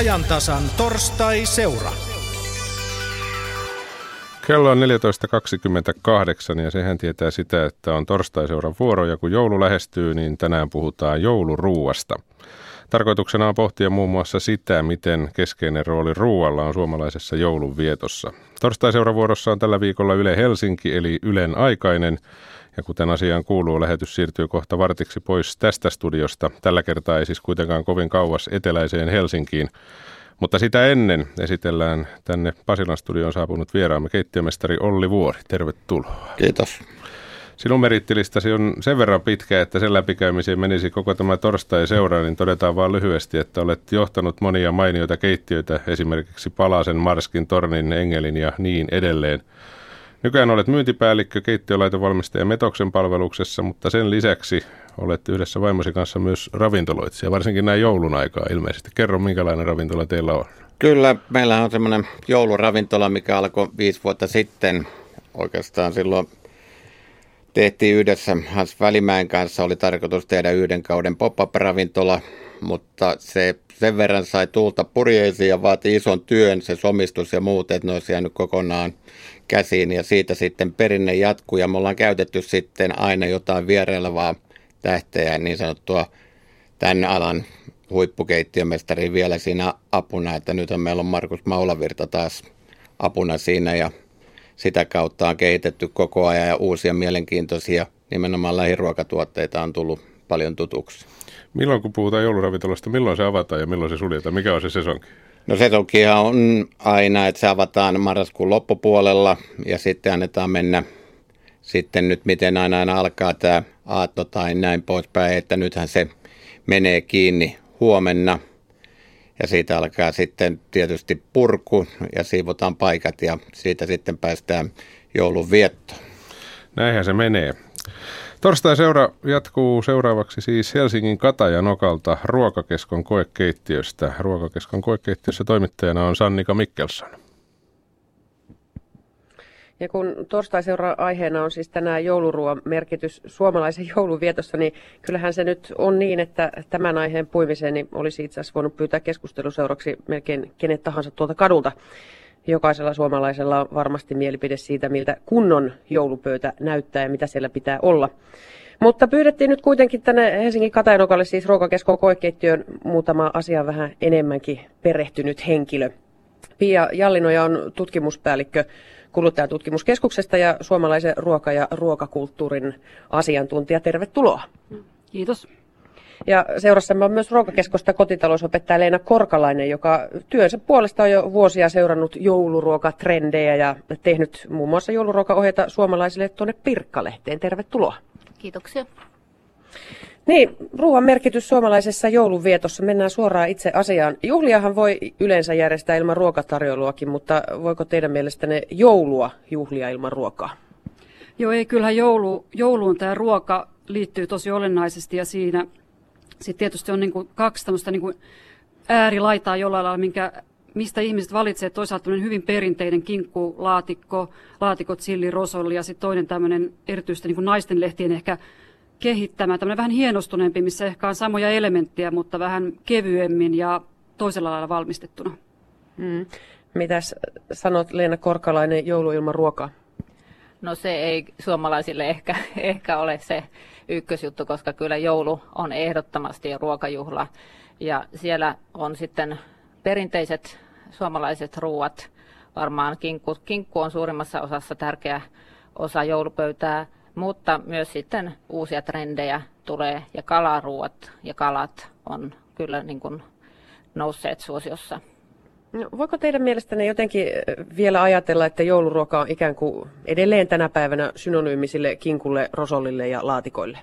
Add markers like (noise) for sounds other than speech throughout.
ajantasan torstai-seura. Kello on 14.28 ja sehän tietää sitä, että on torstai-seuran vuoro ja kun joulu lähestyy, niin tänään puhutaan jouluruuasta. Tarkoituksena on pohtia muun muassa sitä, miten keskeinen rooli ruualla on suomalaisessa joulunvietossa. Torstai-seuravuorossa on tällä viikolla Yle Helsinki eli Ylen aikainen ja kuten asiaan kuuluu, lähetys siirtyy kohta vartiksi pois tästä studiosta. Tällä kertaa ei siis kuitenkaan kovin kauas eteläiseen Helsinkiin. Mutta sitä ennen esitellään tänne Pasilan studioon saapunut vieraamme keittiömestari Olli Vuori. Tervetuloa. Kiitos. Sinun merittilistasi on sen verran pitkä, että sen läpikäymiseen menisi koko tämä torstai seura, niin todetaan vain lyhyesti, että olet johtanut monia mainioita keittiöitä, esimerkiksi Palasen, Marskin, Tornin, Engelin ja niin edelleen. Nykyään olet myyntipäällikkö keittiölaitovalmistaja Metoksen palveluksessa, mutta sen lisäksi olet yhdessä vaimosi kanssa myös ravintoloitsija, varsinkin näin joulun aikaa ilmeisesti. Kerro, minkälainen ravintola teillä on? Kyllä, meillä on semmoinen jouluravintola, mikä alkoi viisi vuotta sitten. Oikeastaan silloin tehtiin yhdessä Hans Välimäen kanssa, oli tarkoitus tehdä yhden kauden pop-up-ravintola, mutta se sen verran sai tuulta purjeisiin ja vaati ison työn, se somistus ja muut, että ne olisi jäänyt kokonaan käsiin ja siitä sitten perinne jatkuu ja me ollaan käytetty sitten aina jotain vierailevaa tähteä, niin sanottua tämän alan huippukeittiömestari vielä siinä apuna, että nyt meillä on Markus Maulavirta taas apuna siinä ja sitä kautta on kehitetty koko ajan ja uusia mielenkiintoisia nimenomaan lähiruokatuotteita on tullut paljon tutuksi. Milloin kun puhutaan jouluravintolasta, milloin se avataan ja milloin se suljetaan? Mikä on se sesonki? No sesonkihan on aina, että se avataan marraskuun loppupuolella ja sitten annetaan mennä sitten nyt miten aina, aina alkaa tämä aatto tai näin poispäin, että nythän se menee kiinni huomenna ja siitä alkaa sitten tietysti purku ja siivotaan paikat ja siitä sitten päästään joulun viettoon. Näinhän se menee. Torstai-seura jatkuu seuraavaksi siis Helsingin Katajanokalta Ruokakeskon koekeittiöstä. Ruokakeskon koekeittiössä toimittajana on Sannika Mikkelson. Ja kun torstai-seura aiheena on siis tänään jouluruoan merkitys suomalaisen jouluvietossa, niin kyllähän se nyt on niin, että tämän aiheen puimiseen niin olisi itse asiassa voinut pyytää keskusteluseuraksi melkein kenet tahansa tuolta kadulta. Jokaisella suomalaisella on varmasti mielipide siitä, miltä kunnon joulupöytä näyttää ja mitä siellä pitää olla. Mutta pyydettiin nyt kuitenkin tänne Helsingin Katajanokalle, siis ruokakeskon koekeittiön, muutama asia vähän enemmänkin perehtynyt henkilö. Pia Jallinoja on tutkimuspäällikkö kuluttajatutkimuskeskuksesta ja suomalaisen ruoka- ja ruokakulttuurin asiantuntija. Tervetuloa. Kiitos. Ja seurassamme on myös ruokakeskosta kotitalousopettaja Leena Korkalainen, joka työnsä puolesta on jo vuosia seurannut jouluruokatrendejä ja tehnyt muun muassa jouluruokaohjeita suomalaisille tuonne Pirkkalehteen. Tervetuloa. Kiitoksia. Niin, ruoan merkitys suomalaisessa joulunvietossa. Mennään suoraan itse asiaan. Juhliahan voi yleensä järjestää ilman ruokatarjoiluakin, mutta voiko teidän mielestänne joulua juhlia ilman ruokaa? Joo, ei, kyllähän joulu, jouluun tämä ruoka liittyy tosi olennaisesti ja siinä sitten tietysti on niin kuin kaksi tämmöistä niin kuin äärilaitaa jollain lailla, minkä, mistä ihmiset valitsevat. Toisaalta hyvin perinteinen kinkkulaatikko, laatikot, silli, rosolli ja sitten toinen tämmöinen erityisesti niin kuin naisten lehtien ehkä kehittämä, tämmöinen vähän hienostuneempi, missä ehkä on samoja elementtejä, mutta vähän kevyemmin ja toisella lailla valmistettuna. Mm. Mitäs sanot Leena Korkalainen joulu ilman ruokaa? No se ei suomalaisille ehkä, (laughs) ehkä ole se ykkösjuttu, koska kyllä joulu on ehdottomasti ruokajuhla. Ja siellä on sitten perinteiset suomalaiset ruuat. Varmaan kinkku, kinkku on suurimmassa osassa tärkeä osa joulupöytää, mutta myös sitten uusia trendejä tulee ja kalaruuat ja kalat on kyllä niin kuin nousseet suosiossa. No, voiko teidän mielestänne jotenkin vielä ajatella, että jouluruoka on ikään kuin edelleen tänä päivänä synonyymisille kinkulle, rosollille ja laatikoille?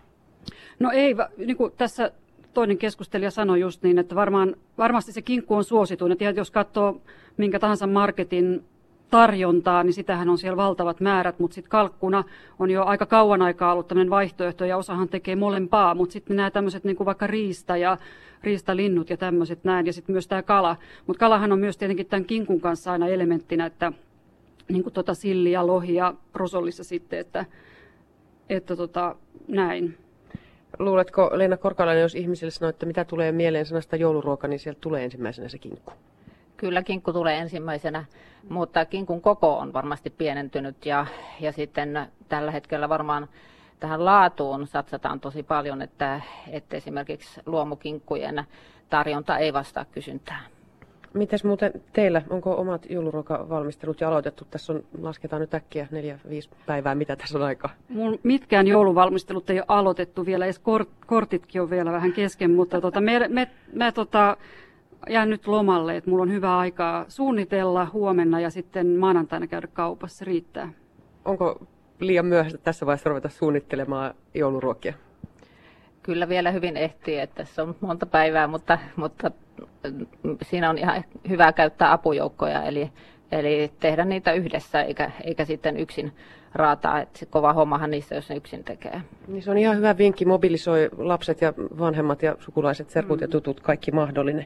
No ei, niin kuin tässä toinen keskustelija sanoi just niin, että varmaan, varmasti se kinkku on suosituin. että jos katsoo minkä tahansa marketin tarjontaa, niin sitähän on siellä valtavat määrät, mutta sitten kalkkuna on jo aika kauan aikaa ollut tämmöinen vaihtoehto ja osahan tekee molempaa, mutta sitten nämä tämmöiset niin vaikka riista ja riistalinnut ja tämmöiset näin ja sitten myös tämä kala. Mutta kalahan on myös tietenkin tämän kinkun kanssa aina elementtinä, että niin kuin tota silli ja lohi ja rosollissa sitten, että, että tota, näin. Luuletko Leena Korkalainen, jos ihmisille sanoo, että mitä tulee mieleen sanasta jouluruoka, niin sieltä tulee ensimmäisenä se kinkku? Kyllä kinkku tulee ensimmäisenä, mutta kinkun koko on varmasti pienentynyt ja, ja sitten tällä hetkellä varmaan tähän laatuun satsataan tosi paljon, että, että esimerkiksi luomukinkkujen tarjonta ei vastaa kysyntää. Mites muuten teillä, onko omat jouluruokavalmistelut jo aloitettu? Tässä on, lasketaan nyt äkkiä neljä, viisi päivää, mitä tässä on aikaa? Mun mitkään jouluvalmistelut ei ole aloitettu vielä, edes kort, kortitkin on vielä vähän kesken, mutta tota, me, me, me tota, jään nyt lomalle, että mulla on hyvä aikaa suunnitella huomenna ja sitten maanantaina käydä kaupassa, riittää. Onko liian myöhäistä tässä vaiheessa ruveta suunnittelemaan jouluruokia? Kyllä vielä hyvin ehtii, että tässä on monta päivää, mutta, mutta siinä on ihan hyvä käyttää apujoukkoja, eli, eli tehdä niitä yhdessä, eikä, eikä sitten yksin raataa. että se kova hommahan niissä, jos ne yksin tekee. Niin se on ihan hyvä vinkki, mobilisoi lapset ja vanhemmat ja sukulaiset, serkut mm. ja tutut, kaikki mahdollinen.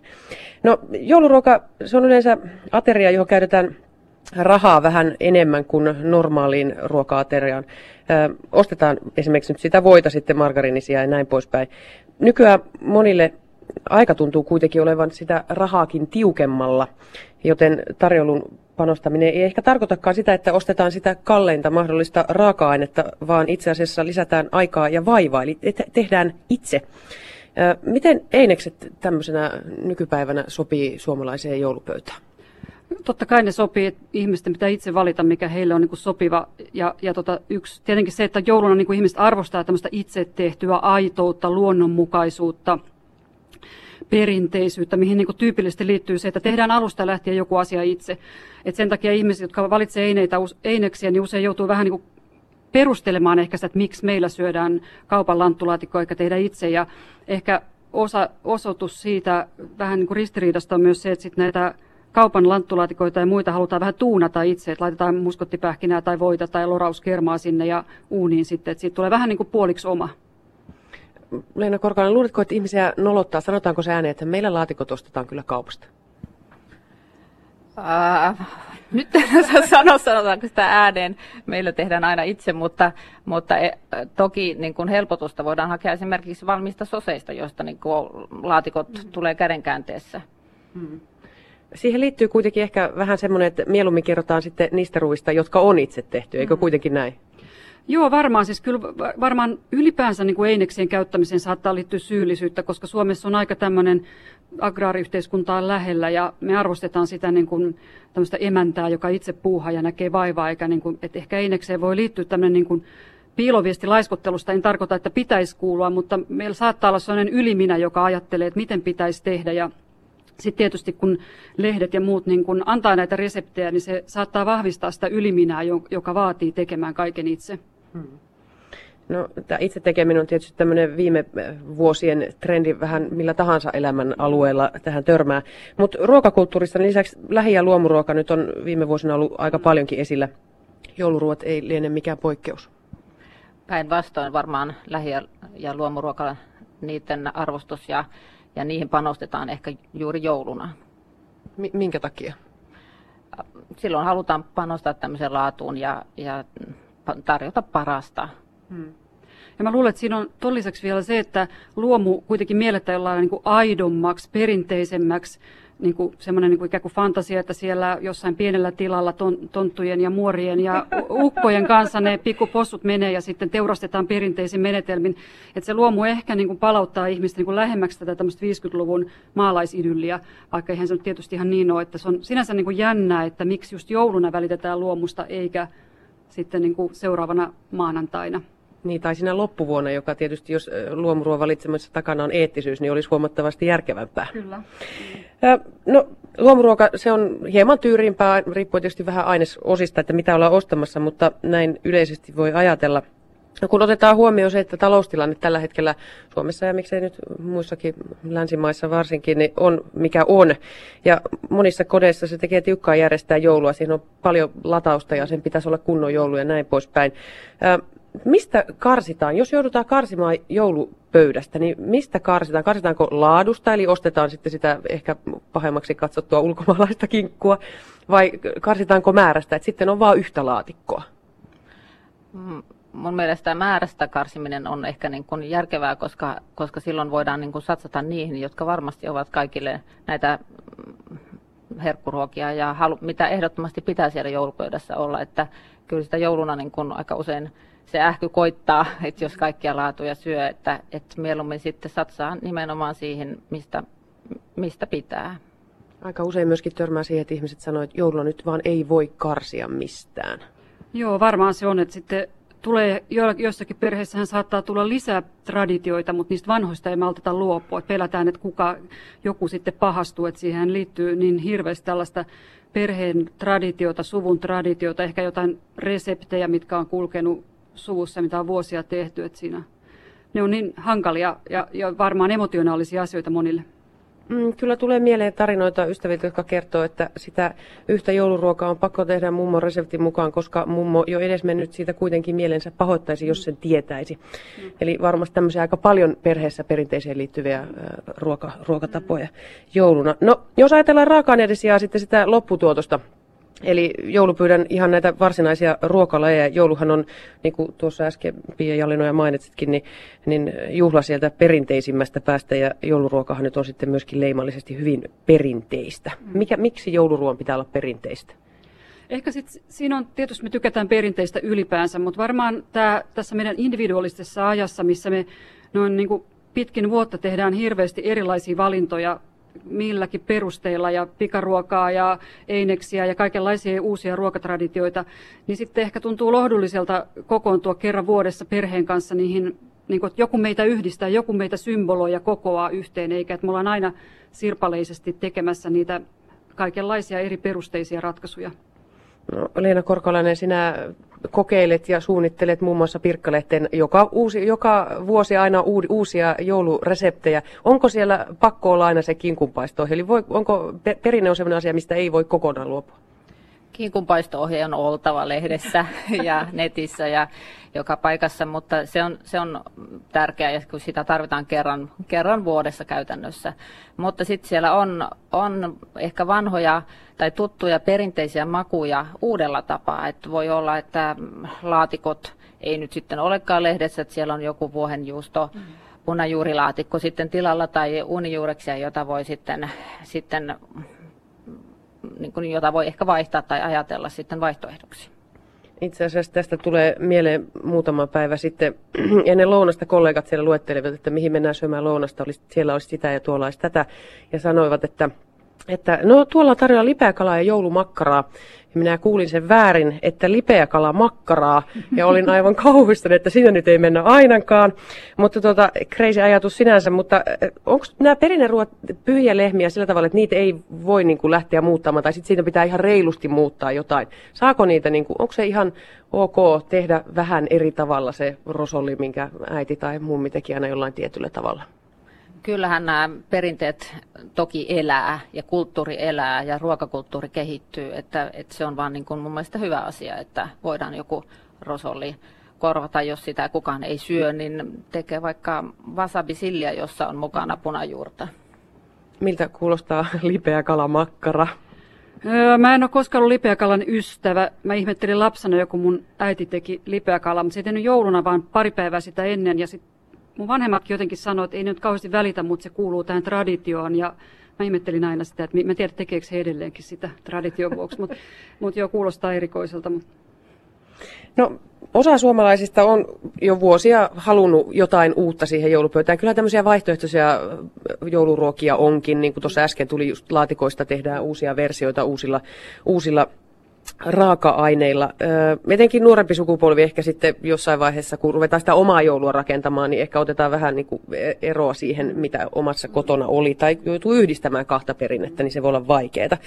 No jouluruoka, se on yleensä ateria, johon käytetään rahaa vähän enemmän kuin normaaliin ruoka-ateriaan. Ö, ostetaan esimerkiksi nyt sitä voita, sitten margarinisia ja näin poispäin. Nykyään monille aika tuntuu kuitenkin olevan sitä rahaakin tiukemmalla, joten tarjoulun panostaminen ei ehkä tarkoitakaan sitä, että ostetaan sitä kalleinta mahdollista raaka-ainetta, vaan itse asiassa lisätään aikaa ja vaivaa, eli tehdään itse. Miten einekset tämmöisenä nykypäivänä sopii suomalaiseen joulupöytään? Totta kai ne sopii, ihmisten pitää itse valita, mikä heille on niin kuin sopiva. Ja, ja tota, yksi, tietenkin se, että jouluna niin kuin ihmiset arvostaa tämmöistä itse tehtyä aitoutta, luonnonmukaisuutta – perinteisyyttä, mihin niin tyypillisesti liittyy se, että tehdään alusta lähtien joku asia itse. Et sen takia ihmiset, jotka valitsevat eineitä, eineksiä, niin usein joutuu vähän niin perustelemaan ehkä sitä, että miksi meillä syödään kaupan lanttulaatikkoa eikä tehdä itse. Ja ehkä osa, osoitus siitä vähän niin kuin ristiriidasta on myös se, että sit näitä kaupan lanttulaatikoita ja muita halutaan vähän tuunata itse, että laitetaan muskottipähkinää tai voita tai lorauskermaa sinne ja uuniin sitten, että siitä tulee vähän niin kuin puoliksi oma. Leena Korkalainen, luuletko, että ihmisiä nolottaa, sanotaanko se ääneen, että meillä laatikot ostetaan kyllä kaupasta? Uh, nyt (laughs) sano, sanotaanko sitä ääneen. Meillä tehdään aina itse, mutta, mutta e, toki niin kuin helpotusta voidaan hakea esimerkiksi valmista soseista, joista niin kuin laatikot mm. tulee kädenkäänteessä. Mm. Siihen liittyy kuitenkin ehkä vähän semmoinen, että mieluummin kerrotaan sitten niistä ruuista, jotka on itse tehty, eikö mm. kuitenkin näin? Joo, varmaan. Siis kyllä varmaan ylipäänsä niin kuin eineksien käyttämiseen saattaa liittyä syyllisyyttä, koska Suomessa on aika tämmöinen agraariyhteiskuntaa lähellä ja me arvostetaan sitä niin kuin tämmöistä emäntää, joka itse puuhaa ja näkee vaivaa, eikä niin kuin, että ehkä einekseen voi liittyä tämmöinen niin kuin piiloviesti laiskottelusta, en tarkoita, että pitäisi kuulua, mutta meillä saattaa olla sellainen yliminä, joka ajattelee, että miten pitäisi tehdä ja sitten tietysti kun lehdet ja muut niin kun antaa näitä reseptejä, niin se saattaa vahvistaa sitä yliminää, joka vaatii tekemään kaiken itse. Hmm. No, tämä itse tekeminen on tietysti tämmöinen viime vuosien trendi vähän millä tahansa elämän alueella tähän törmää. Mutta ruokakulttuurista niin lisäksi lähi- ja luomuruoka nyt on viime vuosina ollut aika paljonkin esillä. Jouluruot ei liene mikään poikkeus. Päinvastoin varmaan lähi- ja luomuruoka, niiden arvostus ja, ja niihin panostetaan ehkä juuri jouluna. M- minkä takia? Silloin halutaan panostaa tämmöiseen laatuun ja, ja tarjota parasta. Hmm. Ja mä luulen, että siinä on ton vielä se, että luomu kuitenkin mielletään jollain niin kuin aidommaksi, perinteisemmäksi, niin kuin semmoinen niin kuin ikään kuin fantasia, että siellä jossain pienellä tilalla ton, tonttujen ja muorien ja ukkojen kanssa ne pikkupossut menee ja sitten teurastetaan perinteisin menetelmin. Että se luomu ehkä niin kuin palauttaa ihmistä niin kuin lähemmäksi tätä tämmöistä 50-luvun maalaisidylliä, vaikka eihän se nyt tietysti ihan niin ole, että se on sinänsä niin kuin jännää, että miksi just jouluna välitetään luomusta eikä sitten niin kuin seuraavana maanantaina. Niin, tai siinä loppuvuonna, joka tietysti, jos luomuruoan valitsemisessa takana on eettisyys, niin olisi huomattavasti järkevämpää. Kyllä. No, luomuruoka, se on hieman tyyriimpää, riippuu tietysti vähän ainesosista, että mitä ollaan ostamassa, mutta näin yleisesti voi ajatella. No, kun otetaan huomioon se, että taloustilanne tällä hetkellä Suomessa ja miksei nyt muissakin länsimaissa varsinkin, niin on mikä on. Ja monissa kodeissa se tekee tiukkaa järjestää joulua. Siinä on paljon latausta ja sen pitäisi olla kunnon joulu ja näin poispäin. Mistä karsitaan? Jos joudutaan karsimaan joulupöydästä, niin mistä karsitaan? Karsitaanko laadusta, eli ostetaan sitten sitä ehkä pahemmaksi katsottua ulkomaalaista kinkkua, vai karsitaanko määrästä, että sitten on vain yhtä laatikkoa? Mm mun mielestä määrästä karsiminen on ehkä niin kuin järkevää, koska, koska silloin voidaan niin kuin satsata niihin, jotka varmasti ovat kaikille näitä mm, herkkuruokia ja halu, mitä ehdottomasti pitää siellä joulupöydässä olla, että kyllä sitä jouluna niin kun aika usein se ähky koittaa, että jos kaikkia laatuja syö, että, että mieluummin sitten satsaa nimenomaan siihen, mistä, mistä pitää. Aika usein myöskin törmää siihen, että ihmiset sanoo, että jouluna nyt vaan ei voi karsia mistään. Joo, varmaan se on, että sitten tulee, jossakin perheessähän saattaa tulla lisää traditioita, mutta niistä vanhoista ei malteta luopua. Että pelätään, että kuka, joku sitten pahastuu, että siihen liittyy niin hirveästi tällaista perheen traditiota, suvun traditiota, ehkä jotain reseptejä, mitkä on kulkenut suvussa, mitä on vuosia tehty. Että siinä ne on niin hankalia ja, ja varmaan emotionaalisia asioita monille. Mm, kyllä tulee mieleen tarinoita ystäviltä, jotka kertoo, että sitä yhtä jouluruokaa on pakko tehdä mummon reseptin mukaan, koska mummo jo edes mennyt siitä kuitenkin mielensä pahoittaisi, jos sen tietäisi. Mm. Eli varmasti tämmöisiä aika paljon perheessä perinteiseen liittyviä ruoka, ruokatapoja jouluna. No, jos ajatellaan raaka-aineiden sijaan sitten sitä lopputuotosta, Eli joulupyydän ihan näitä varsinaisia ruokalajeja. Jouluhan on, niin kuin tuossa äsken Pia Jallinoja mainitsitkin, niin, niin juhla sieltä perinteisimmästä päästä ja jouluruokahan nyt on sitten myöskin leimallisesti hyvin perinteistä. Mm. Mikä, miksi jouluruoan pitää olla perinteistä? Ehkä sit, siinä on, tietysti me tykätään perinteistä ylipäänsä, mutta varmaan tää, tässä meidän individualistisessa ajassa, missä me noin niin kuin pitkin vuotta tehdään hirveästi erilaisia valintoja milläkin perusteilla ja pikaruokaa ja eineksiä ja kaikenlaisia uusia ruokatraditioita, niin sitten ehkä tuntuu lohdulliselta kokoontua kerran vuodessa perheen kanssa niihin, niin kuin, että joku meitä yhdistää, joku meitä symboloi ja kokoaa yhteen, eikä että me ollaan aina sirpaleisesti tekemässä niitä kaikenlaisia eri perusteisia ratkaisuja. No, Leena Korkolainen, sinä kokeilet ja suunnittelet muun muassa Pirkkalehteen joka, uusi, joka vuosi aina uusia joulureseptejä. Onko siellä pakko olla aina se kinkunpaisto? Eli voi, onko perinne on sellainen asia, mistä ei voi kokonaan luopua? Kinkunpaisto-ohje on oltava lehdessä (laughs) ja netissä ja joka paikassa, mutta se on, se on tärkeää, kun sitä tarvitaan kerran, kerran vuodessa käytännössä. Mutta sitten siellä on, on ehkä vanhoja tai tuttuja perinteisiä makuja uudella tapaa. Että voi olla, että laatikot ei nyt sitten olekaan lehdessä, että siellä on joku vuohenjuusto, mm. punajuurilaatikko sitten tilalla tai unijuureksia, jota voi sitten, sitten niin kuin, jota voi ehkä vaihtaa tai ajatella sitten vaihtoehdoksi. Itse asiassa tästä tulee mieleen muutama päivä sitten. (clears throat) Ennen lounasta kollegat siellä luettelivat, että mihin mennään syömään lounasta. Siellä olisi sitä ja tuolla olisi tätä. Ja sanoivat, että että no tuolla tarjolla lipeäkalaa ja joulumakkaraa. Ja minä kuulin sen väärin, että lipeäkala makkaraa. Ja olin (laughs) aivan kauhistunut, että siinä nyt ei mennä ainakaan. Mutta tuota, crazy ajatus sinänsä. Mutta onko nämä perinneruot pyhiä lehmiä sillä tavalla, että niitä ei voi niin kuin, lähteä muuttamaan? Tai sitten siitä pitää ihan reilusti muuttaa jotain. Saako niitä, niin kuin, onko se ihan ok tehdä vähän eri tavalla se rosolli, minkä äiti tai mummi teki aina jollain tietyllä tavalla? Kyllähän nämä perinteet toki elää ja kulttuuri elää ja ruokakulttuuri kehittyy, että, että se on vaan niin kuin mun mielestä hyvä asia, että voidaan joku rosolli korvata, jos sitä kukaan ei syö, niin tekee vaikka wasabisillia, jossa on mukana punajuurta. Miltä kuulostaa lipeä kalamakkara? Mä en ole koskaan ollut lipeäkalan ystävä. Mä ihmettelin lapsena, joku mun äiti teki lipeäkalaa, mutta se ei jouluna, vaan pari päivää sitä ennen. Ja sit mun vanhemmatkin jotenkin sanoivat, että ei nyt kauheasti välitä, mutta se kuuluu tähän traditioon. Ja mä ihmettelin aina sitä, että mä tiedän, tekeekö he edelleenkin sitä tradition vuoksi, mutta mut joo, kuulostaa erikoiselta. Mutta. No, osa suomalaisista on jo vuosia halunnut jotain uutta siihen joulupöytään. Kyllä tämmöisiä vaihtoehtoisia jouluruokia onkin, niin kuin tuossa äsken tuli just laatikoista, tehdään uusia versioita uusilla, uusilla raaka-aineilla. Etenkin nuorempi sukupolvi ehkä sitten jossain vaiheessa, kun ruvetaan sitä omaa joulua rakentamaan, niin ehkä otetaan vähän niin kuin e, eroa siihen, mitä omassa kotona oli, tai joutuu yhdistämään kahta perinnettä, niin se voi olla vaikeaa.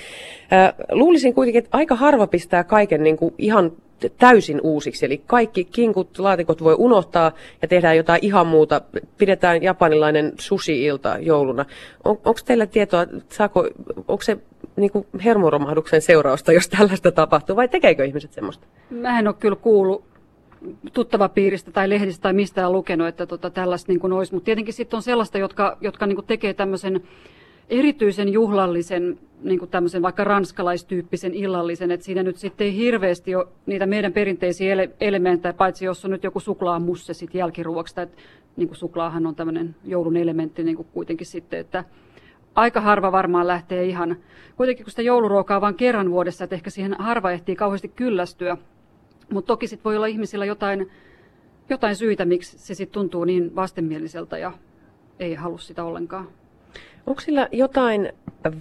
Luulisin kuitenkin, että aika harva pistää kaiken niin kuin ihan täysin uusiksi. Eli kaikki kinkut, laatikot voi unohtaa ja tehdään jotain ihan muuta. Pidetään japanilainen sushi-ilta jouluna. On, onko teillä tietoa, saako, onko se niin kuin hermoromahduksen seurausta, jos tällaista tapahtuu, vai tekeekö ihmiset semmoista? Mä en ole kyllä kuullut tuttava piiristä tai lehdistä tai mistään lukenut, että tota, tällaista niin olisi. Mutta tietenkin sitten on sellaista, jotka, jotka niin kuin tekee tämmöisen erityisen juhlallisen, niin kuin tämmöisen vaikka ranskalaistyyppisen illallisen, että siinä nyt sitten ei hirveästi ole niitä meidän perinteisiä ele- elementtejä, paitsi jos on nyt joku suklaamusse sitten jälkiruoksi, että niin kuin suklaahan on tämmöinen joulun elementti niin kuin kuitenkin sitten, että aika harva varmaan lähtee ihan. Kuitenkin kun sitä jouluruokaa vain kerran vuodessa, että ehkä siihen harva ehtii kauheasti kyllästyä. Mutta toki sitten voi olla ihmisillä jotain, jotain syitä, miksi se sitten tuntuu niin vastenmieliseltä ja ei halua sitä ollenkaan. Onko sillä jotain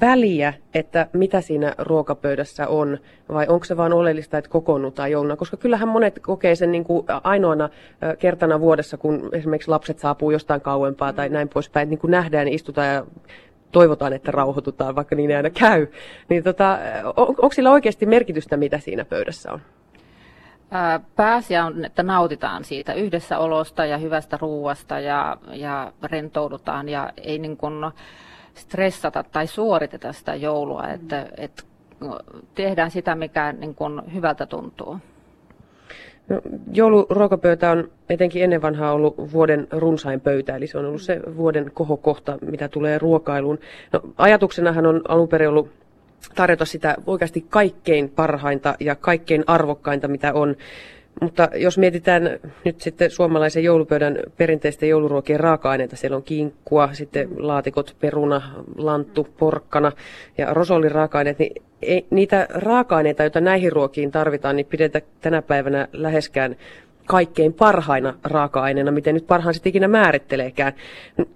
väliä, että mitä siinä ruokapöydässä on, vai onko se vain oleellista, että kokoonnutaan jouluna? Koska kyllähän monet kokee sen niin kuin ainoana kertana vuodessa, kun esimerkiksi lapset saapuu jostain kauempaa tai näin poispäin, niin kuin nähdään, istutaan ja toivotaan, että rauhoitutaan, vaikka niin ei aina käy. Niin tota, on, onko sillä oikeasti merkitystä, mitä siinä pöydässä on? Pääasia on, että nautitaan siitä yhdessäolosta ja hyvästä ruuasta ja, ja rentoudutaan ja ei niin kuin stressata tai suoriteta sitä joulua, että, että tehdään sitä, mikä niin kuin hyvältä tuntuu. No, jouluruokapöytä on etenkin ennen vanhaa ollut vuoden runsain pöytä, eli se on ollut se vuoden kohokohta, mitä tulee ruokailuun. No, ajatuksenahan on alun perin ollut tarjota sitä oikeasti kaikkein parhainta ja kaikkein arvokkainta, mitä on. Mutta jos mietitään nyt sitten suomalaisen joulupöydän perinteisten jouluruokien raaka-aineita, siellä on kinkkua, sitten laatikot, peruna, lanttu, porkkana ja rosolin raaka-aineet, niin ei, niitä raaka-aineita, joita näihin ruokiin tarvitaan, niin pidetään tänä päivänä läheskään kaikkein parhaina raaka-aineena, miten nyt parhaan sitten ikinä määritteleekään.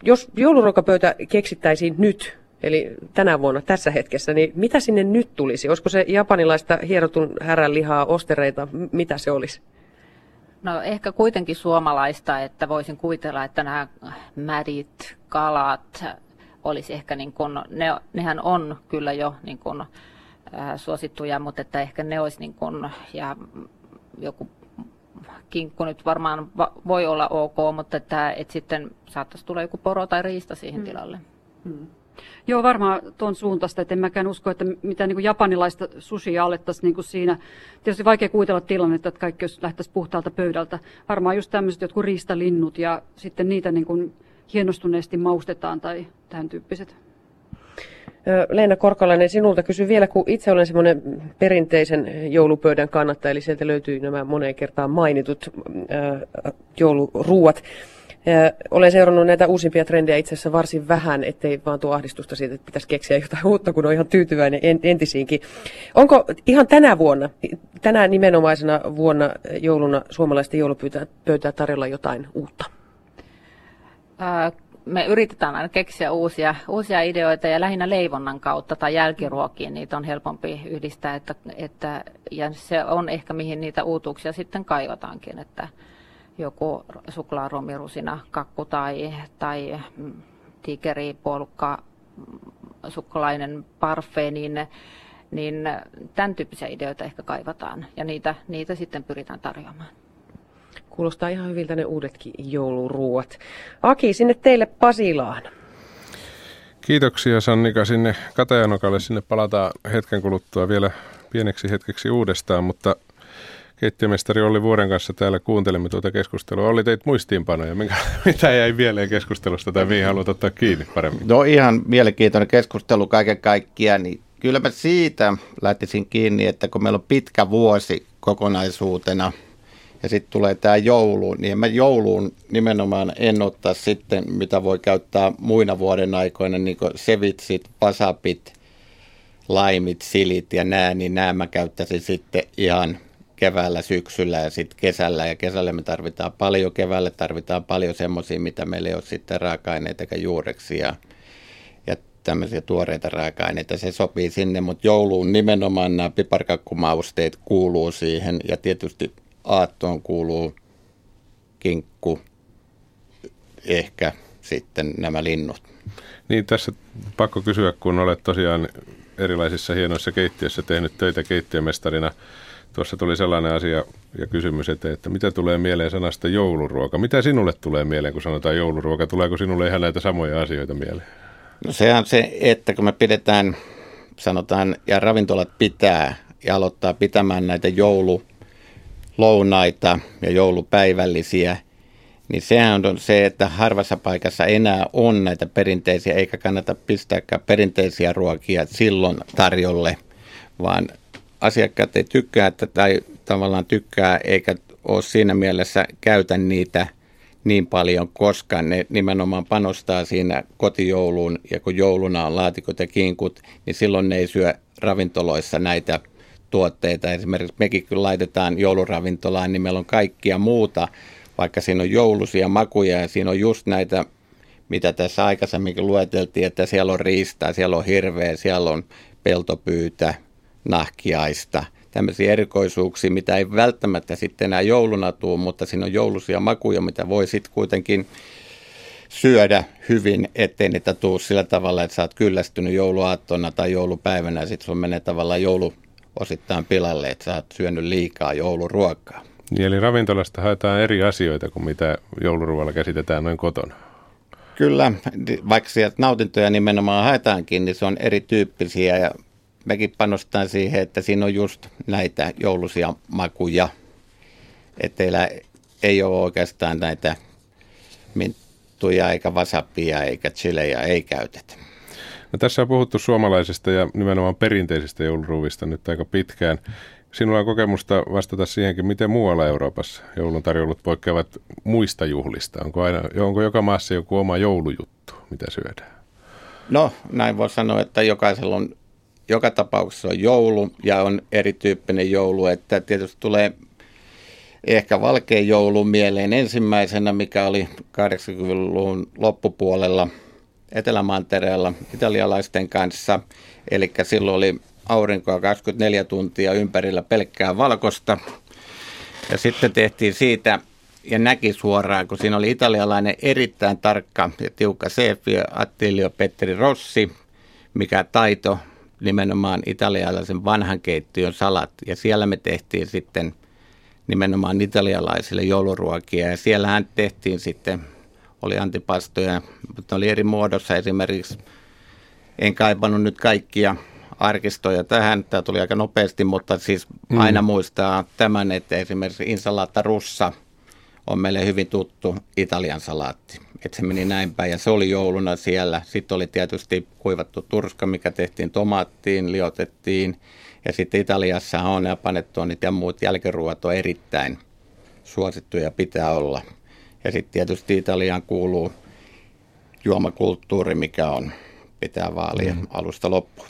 Jos jouluruokapöytä keksittäisiin nyt, eli tänä vuonna tässä hetkessä, niin mitä sinne nyt tulisi? Olisiko se japanilaista hierotun härän lihaa, ostereita, mitä se olisi? No ehkä kuitenkin suomalaista, että voisin kuvitella, että nämä mädit, kalat olisi ehkä niin kuin, ne, nehän on kyllä jo niin kuin, äh, suosittuja, mutta että ehkä ne olisi niin kuin, ja joku kinkku nyt varmaan va, voi olla ok, mutta että, että sitten saattaisi tulla joku poro tai riista siihen hmm. tilalle. Hmm. Joo, varmaan tuon suuntaista, että en mäkään usko, että mitä niin kuin japanilaista sushia alettaisiin niin kuin siinä. Tietysti vaikea kuvitella tilannetta, että kaikki jos lähtäisi puhtaalta pöydältä. Varmaan just tämmöiset jotkut riistalinnut ja sitten niitä niin kuin hienostuneesti maustetaan tai tämän tyyppiset. Leena Korkalainen, sinulta kysyn vielä, kun itse olen semmoinen perinteisen joulupöydän kannattaja, eli sieltä löytyy nämä moneen kertaan mainitut jouluruuat. Olen seurannut näitä uusimpia trendejä itse asiassa varsin vähän, ettei vaan tuo ahdistusta siitä, että pitäisi keksiä jotain uutta, kun on ihan tyytyväinen entisiinkin. Onko ihan tänä vuonna, tänä nimenomaisena vuonna jouluna suomalaisten joulupöytää tarjolla jotain uutta? me yritetään aina keksiä uusia, uusia ideoita ja lähinnä leivonnan kautta tai jälkiruokiin niitä on helpompi yhdistää, että, että, ja se on ehkä mihin niitä uutuuksia sitten kaivataankin, että joku suklaaromirusina kakku tai, tai tigeripolkka, mm, sukkalainen parfait, niin, niin tämän tyyppisiä ideoita ehkä kaivataan ja niitä, niitä sitten pyritään tarjoamaan. Kuulostaa ihan hyviltä ne uudetkin jouluruuat. Aki, sinne teille Pasilaan. Kiitoksia Sannika sinne Katajanokalle. Sinne palataan hetken kuluttua vielä pieneksi hetkeksi uudestaan, mutta keittiömestari Olli Vuoren kanssa täällä kuuntelemme tuota keskustelua. Oli teit muistiinpanoja, minkä, (laughs) mitä jäi mieleen keskustelusta tai mihin haluat ottaa kiinni paremmin? No ihan mielenkiintoinen keskustelu kaiken kaikkiaan. Niin kyllä mä siitä lähtisin kiinni, että kun meillä on pitkä vuosi kokonaisuutena ja sitten tulee tämä joulu, niin mä jouluun nimenomaan en ottaa sitten, mitä voi käyttää muina vuoden aikoina, niin kuin sevitsit, pasapit, laimit, silit ja nää, niin nämä mä käyttäisin sitten ihan keväällä, syksyllä ja sitten kesällä. Ja kesällä me tarvitaan paljon, keväällä tarvitaan paljon semmoisia, mitä meillä ei ole sitten raaka-aineita eikä juureksi ja, ja tämmöisiä tuoreita raaka-aineita. Se sopii sinne, mutta jouluun nimenomaan nämä piparkakkumausteet kuuluu siihen ja tietysti aattoon kuuluu kinkku, ehkä sitten nämä linnut. Niin tässä pakko kysyä, kun olet tosiaan erilaisissa hienoissa keittiöissä tehnyt töitä keittiömestarina – Tuossa tuli sellainen asia ja kysymys että että mitä tulee mieleen sanasta jouluruoka? Mitä sinulle tulee mieleen, kun sanotaan jouluruoka? Tuleeko sinulle ihan näitä samoja asioita mieleen? No se on se, että kun me pidetään, sanotaan, ja ravintolat pitää ja aloittaa pitämään näitä joululounaita ja joulupäivällisiä, niin sehän on se, että harvassa paikassa enää on näitä perinteisiä, eikä kannata pistääkään perinteisiä ruokia silloin tarjolle, vaan asiakkaat ei tykkää että, tai tavallaan tykkää eikä ole siinä mielessä käytä niitä niin paljon, koska ne nimenomaan panostaa siinä kotijouluun ja kun jouluna on laatikot ja kinkut, niin silloin ne ei syö ravintoloissa näitä tuotteita. Esimerkiksi mekin kun laitetaan jouluravintolaan, niin meillä on kaikkia muuta, vaikka siinä on joulusia makuja ja siinä on just näitä, mitä tässä aikaisemminkin lueteltiin, että siellä on riistää, siellä on hirveä, siellä on peltopyytä, nahkiaista – tämmöisiä erikoisuuksia, mitä ei välttämättä sitten enää jouluna tule, mutta siinä on joulusia makuja, mitä voi sitten kuitenkin syödä hyvin, ettei niitä tuu sillä tavalla, että sä oot kyllästynyt jouluaattona tai joulupäivänä ja sitten sun menee tavallaan joulu osittain pilalle, että sä oot syönyt liikaa jouluruokaa. Niin, eli ravintolasta haetaan eri asioita kuin mitä jouluruoalla käsitetään noin kotona. Kyllä, vaikka sieltä nautintoja nimenomaan haetaankin, niin se on erityyppisiä ja mekin panostan siihen, että siinä on just näitä joulusia makuja. Että teillä ei ole oikeastaan näitä minttuja eikä vasapia eikä chilejä ei käytetä. No, tässä on puhuttu suomalaisesta ja nimenomaan perinteisestä jouluruuvista nyt aika pitkään. Sinulla on kokemusta vastata siihenkin, miten muualla Euroopassa joulun tarjoulut poikkeavat muista juhlista. Onko, aina, onko joka maassa joku oma joulujuttu, mitä syödään? No, näin voi sanoa, että jokaisella on joka tapauksessa on joulu ja on erityyppinen joulu, että tietysti tulee ehkä valkea joulu mieleen ensimmäisenä, mikä oli 80-luvun loppupuolella Etelämantereella italialaisten kanssa. Eli silloin oli aurinkoa 24 tuntia ympärillä pelkkää valkosta. Ja sitten tehtiin siitä ja näki suoraan, kun siinä oli italialainen erittäin tarkka ja tiukka seefi Attilio Petteri Rossi, mikä taito nimenomaan italialaisen vanhan keittiön salat. Ja siellä me tehtiin sitten nimenomaan italialaisille jouluruokia. Ja siellähän tehtiin sitten, oli antipastoja, mutta oli eri muodossa esimerkiksi. En kaipannut nyt kaikkia arkistoja tähän. Tämä tuli aika nopeasti, mutta siis mm. aina muistaa tämän, että esimerkiksi insalata russa on meille hyvin tuttu Italian salaatti että se meni näin päin ja se oli jouluna siellä. Sitten oli tietysti kuivattu turska, mikä tehtiin tomaattiin, liotettiin ja sitten Italiassa on ja panettuonit ja muut jälkiruoat on erittäin suosittuja pitää olla. Ja sitten tietysti Italiaan kuuluu juomakulttuuri, mikä on pitää vaalia mm. alusta loppuun.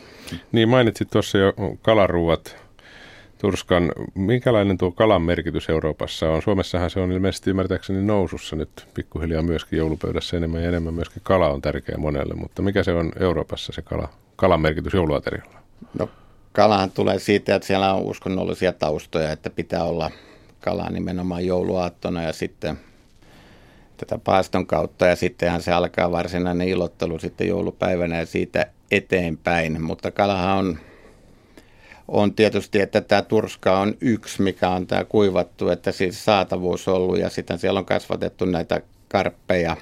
Niin mainitsit tuossa jo kalaruuat Turskan, minkälainen tuo kalan merkitys Euroopassa on? Suomessahan se on ilmeisesti ymmärtääkseni nousussa nyt pikkuhiljaa myöskin joulupöydässä enemmän ja enemmän. Myöskin kala on tärkeä monelle, mutta mikä se on Euroopassa se kala, kalan merkitys jouluaterialla? No kalahan tulee siitä, että siellä on uskonnollisia taustoja, että pitää olla kalaa nimenomaan jouluaattona ja sitten tätä paaston kautta ja sittenhän se alkaa varsinainen ilottelu sitten joulupäivänä ja siitä eteenpäin, mutta kalahan on on tietysti, että tämä turska on yksi, mikä on tämä kuivattu, että siis saatavuus on ollut ja sitten siellä on kasvatettu näitä karppeja.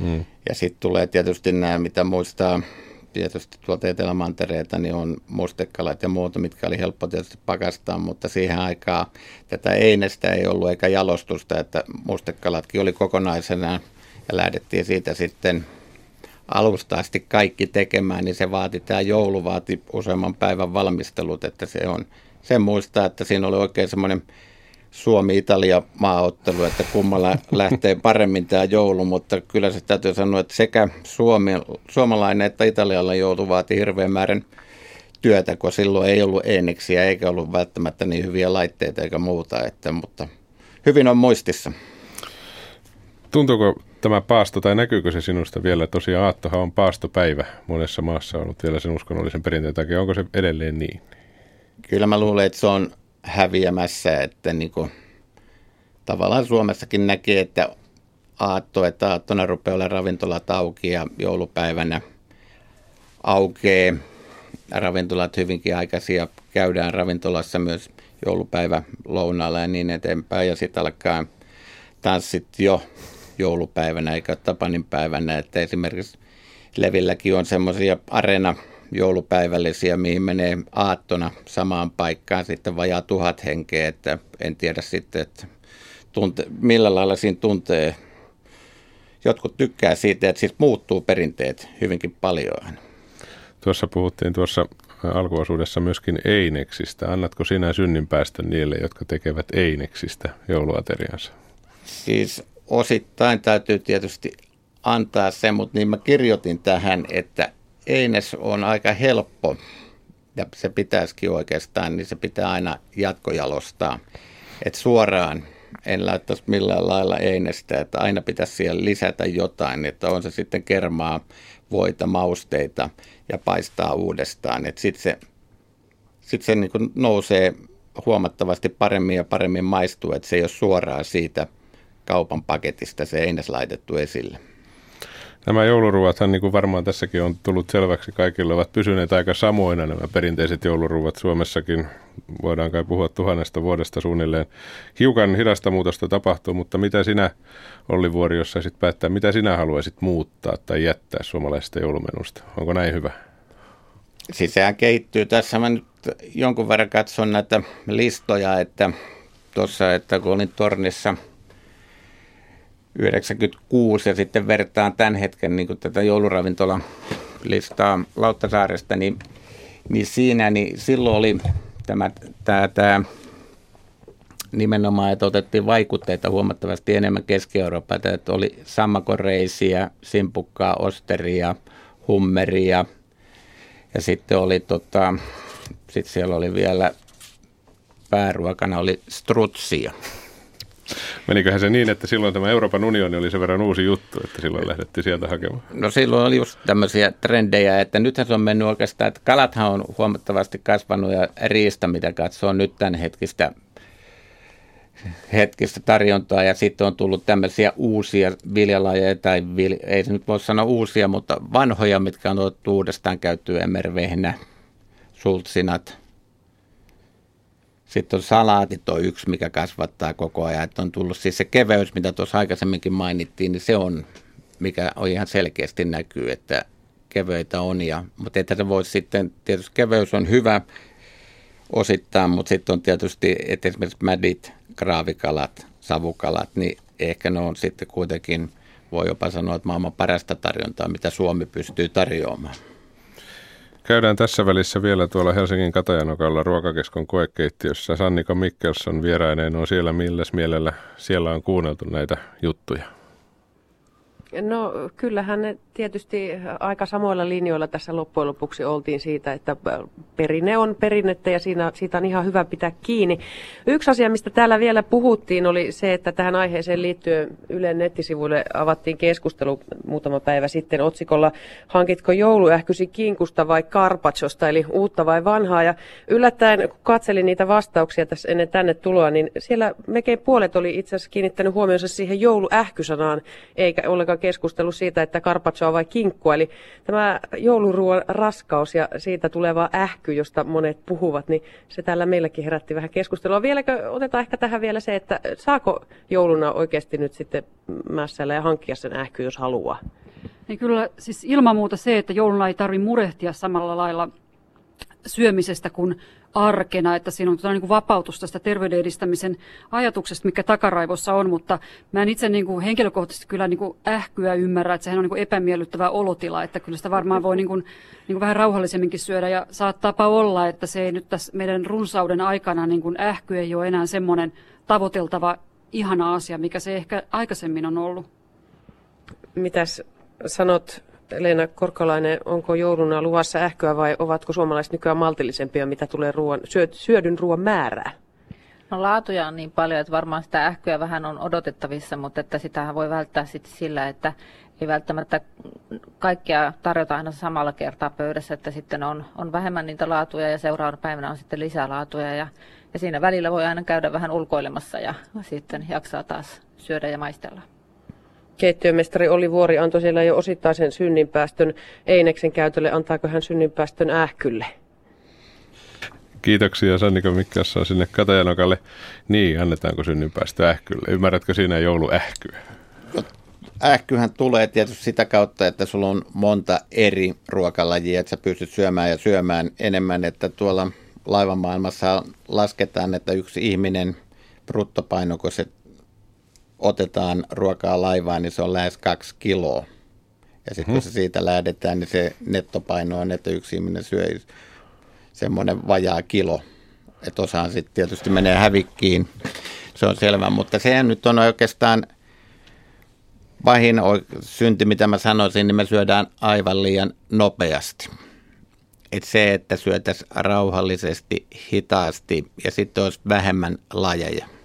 Hmm. Ja sitten tulee tietysti nämä, mitä muistaa tietysti tuolta Etelämantereelta, niin on mustekalat ja muuta, mitkä oli helppo tietysti pakastaa, mutta siihen aikaan tätä einestä ei ollut eikä jalostusta, että mustekalatkin oli kokonaisena ja lähdettiin siitä sitten alusta asti kaikki tekemään, niin se vaati, tämä joulu vaati useamman päivän valmistelut, että se on, sen muistaa, että siinä oli oikein semmoinen Suomi-Italia maaottelu, että kummalla lähtee paremmin tämä joulu, mutta kyllä se täytyy sanoa, että sekä Suomi, suomalainen että italialainen joulu vaati hirveän määrän työtä, kun silloin ei ollut eneksiä eikä ollut välttämättä niin hyviä laitteita eikä muuta, että, mutta hyvin on muistissa. Tuntuuko tämä paasto, tai näkyykö se sinusta vielä? Tosiaan aattohan on paastopäivä monessa maassa ollut vielä sen uskonnollisen perinteen takia. Onko se edelleen niin? Kyllä mä luulen, että se on häviämässä, että niin kuin, tavallaan Suomessakin näkee, että aatto, että aattona rupeaa olemaan ravintolat auki ja joulupäivänä aukee. Ravintolat hyvinkin aikaisia käydään ravintolassa myös joulupäivä lounaalla ja niin eteenpäin. Ja sitten alkaa tanssit jo joulupäivänä eikä Tapanin päivänä. Että esimerkiksi Levilläkin on semmoisia areena joulupäivällisiä, mihin menee aattona samaan paikkaan sitten vajaa tuhat henkeä, että en tiedä sitten, että tunte, millä lailla siinä tuntee. Jotkut tykkää siitä, että siis muuttuu perinteet hyvinkin paljon. Tuossa puhuttiin tuossa alkuosuudessa myöskin eineksistä. Annatko sinä synninpäästön niille, jotka tekevät eineksistä jouluateriansa? Siis osittain täytyy tietysti antaa se, mutta niin mä kirjoitin tähän, että Eines on aika helppo ja se pitäisikin oikeastaan, niin se pitää aina jatkojalostaa. Että suoraan en laittaisi millään lailla einestä, että aina pitäisi siellä lisätä jotain, että on se sitten kermaa, voita, mausteita ja paistaa uudestaan. Sitten se, sit se niin nousee huomattavasti paremmin ja paremmin maistuu, että se ei ole suoraan siitä kaupan paketista se eines laitettu esille. Nämä jouluruuathan, niin kuin varmaan tässäkin on tullut selväksi kaikille, ovat pysyneet aika samoina nämä perinteiset jouluruuat Suomessakin. Voidaan kai puhua tuhannesta vuodesta suunnilleen. Hiukan hidasta muutosta tapahtuu, mutta mitä sinä, Olli Vuori, jos saisit päättää, mitä sinä haluaisit muuttaa tai jättää suomalaisesta joulumenusta? Onko näin hyvä? Siis sehän kehittyy. Tässä mä nyt jonkun verran katson näitä listoja, että tuossa, että kun olin tornissa – 96 ja sitten vertaan tämän hetken niin kuin tätä jouluravintola-listaa Lauttasaaresta, niin, niin siinä niin silloin oli tämä, tämä, tämä nimenomaan, että otettiin vaikutteita huomattavasti enemmän Keski-Euroopasta, että oli sammakoreisiä, simpukkaa, osteria, hummeria ja sitten oli tota, sitten siellä oli vielä pääruokana oli strutsia. Meniköhän se niin, että silloin tämä Euroopan unioni oli sen verran uusi juttu, että silloin lähdettiin sieltä hakemaan? No silloin oli just tämmöisiä trendejä, että nythän se on mennyt oikeastaan, että kalathan on huomattavasti kasvanut ja riista, mitä katsoo nyt tämän hetkistä hetkistä tarjontaa ja sitten on tullut tämmöisiä uusia viljalajeja, tai vil, ei se nyt voi sanoa uusia, mutta vanhoja, mitkä on otettu uudestaan käyttöön, emervehnä, sultsinat, sitten on salaatit on yksi, mikä kasvattaa koko ajan. Että on tullut siis se keveys, mitä tuossa aikaisemminkin mainittiin, niin se on, mikä on ihan selkeästi näkyy, että kevöitä on. Ja, mutta että se voisi sitten, tietysti keveys on hyvä osittain, mutta sitten on tietysti, että esimerkiksi mädit, graavikalat, savukalat, niin ehkä ne on sitten kuitenkin, voi jopa sanoa, että maailman parasta tarjontaa, mitä Suomi pystyy tarjoamaan. Käydään tässä välissä vielä tuolla Helsingin Katajanokalla ruokakeskon koekeittiössä. Sannika Mikkelson vieraineen on siellä milläs mielellä siellä on kuunneltu näitä juttuja. No kyllähän ne tietysti aika samoilla linjoilla tässä loppujen lopuksi oltiin siitä, että perinne on perinnettä ja siinä, siitä on ihan hyvä pitää kiinni. Yksi asia, mistä täällä vielä puhuttiin, oli se, että tähän aiheeseen liittyen Ylen nettisivuille avattiin keskustelu muutama päivä sitten otsikolla Hankitko jouluähkysi kinkusta vai karpatsosta, eli uutta vai vanhaa. Ja yllättäen, kun katselin niitä vastauksia tässä ennen tänne tuloa, niin siellä melkein puolet oli itse asiassa kiinnittänyt huomionsa siihen jouluähkysanaan, eikä ollenkaan keskustelu siitä, että karpatsoa vai kinkkua. Eli tämä jouluruoan raskaus ja siitä tuleva ähky, josta monet puhuvat, niin se täällä meilläkin herätti vähän keskustelua. Vieläkö otetaan ehkä tähän vielä se, että saako jouluna oikeasti nyt sitten mässäillä ja hankkia sen ähky, jos haluaa? Niin kyllä siis ilman muuta se, että jouluna ei tarvitse murehtia samalla lailla syömisestä kuin arkena, että siinä on niin kuin vapautus tästä terveyden edistämisen ajatuksesta, mikä takaraivossa on, mutta mä en itse niin kuin henkilökohtaisesti kyllä niin kuin ähkyä ymmärrä, että sehän on niin kuin epämiellyttävä olotila, että kyllä sitä varmaan voi niin kuin, niin kuin vähän rauhallisemminkin syödä ja saattaapa olla, että se ei nyt tässä meidän runsauden aikana niin kuin ähky ei ole enää semmoinen tavoiteltava ihana asia, mikä se ehkä aikaisemmin on ollut. Mitäs sanot Leena Korkolainen, onko jouluna luvassa ähköä vai ovatko suomalaiset nykyään maltillisempia, mitä tulee ruoan, syödyn ruoan määrää? No laatuja on niin paljon, että varmaan sitä ähkyä vähän on odotettavissa, mutta että sitä voi välttää sitten sillä, että ei välttämättä kaikkea tarjota aina samalla kertaa pöydässä, että sitten on, on vähemmän niitä laatuja ja seuraavana päivänä on sitten lisää laatuja ja, ja siinä välillä voi aina käydä vähän ulkoilemassa ja sitten jaksaa taas syödä ja maistella. Keittiömestari Olli Vuori antoi siellä jo osittaisen synninpäästön Eineksen käytölle. Antaako hän synninpäästön ähkylle? Kiitoksia Sannika Mikkassa sinne Katajanokalle. Niin, annetaanko synninpäästö ähkylle? Ymmärrätkö siinä jouluähkyä? Ähkyhän tulee tietysti sitä kautta, että sulla on monta eri ruokalajia, että sä pystyt syömään ja syömään enemmän, että tuolla laivamaailmassa lasketaan, että yksi ihminen bruttopaino, kun se otetaan ruokaa laivaan, niin se on lähes kaksi kiloa. Ja sitten hmm. kun se siitä lähdetään, niin se nettopaino on, että yksi ihminen syö semmoinen vajaa kilo. Että osaan sitten tietysti menee hävikkiin, se on selvä. Mutta sehän nyt on oikeastaan pahin synti, mitä mä sanoisin, niin me syödään aivan liian nopeasti. Et se, että syötäisiin rauhallisesti, hitaasti ja sitten olisi vähemmän lajeja.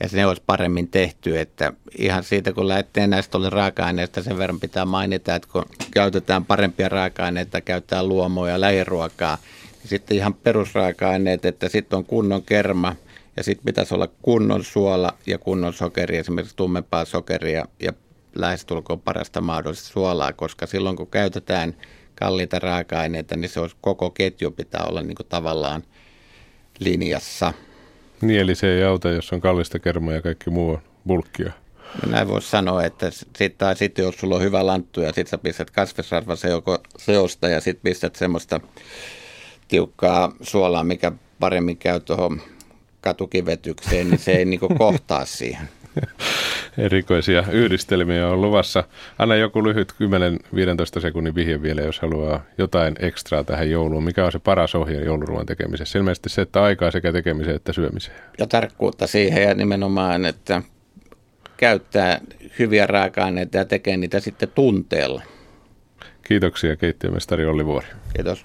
Ja se olisi paremmin tehty, että ihan siitä kun lähtee näistä oli raaka-aineista, sen verran pitää mainita, että kun käytetään parempia raaka-aineita, käytetään luomoa ja lähiruokaa, niin sitten ihan perusraaka-aineet, että sitten on kunnon kerma ja sitten pitäisi olla kunnon suola ja kunnon sokeri, esimerkiksi tummempaa sokeria ja lähestulkoon parasta mahdollista suolaa, koska silloin kun käytetään kalliita raaka-aineita, niin se olisi, koko ketju pitää olla niin kuin tavallaan linjassa. Niin, eli se ei auta, jos on kallista kermaa ja kaikki muu on bulkkia. Näin voisi sanoa, että sit, tai sitten jos sulla on hyvä lanttu ja sitten sä pistät seosta ja sitten pistät semmoista tiukkaa suolaa, mikä paremmin käy tuohon katukivetykseen, niin se ei niin kohtaa (laughs) siihen. (laughs) Erikoisia yhdistelmiä on luvassa. Anna joku lyhyt 10-15 sekunnin vihje vielä, jos haluaa jotain ekstraa tähän jouluun. Mikä on se paras ohje jouluruoan tekemisessä? Ilmeisesti se, että aikaa sekä tekemiseen että syömiseen. Ja tarkkuutta siihen ja nimenomaan, että käyttää hyviä raaka-aineita ja tekee niitä sitten tunteella. Kiitoksia keittiömestari Olli Vuori. Kiitos.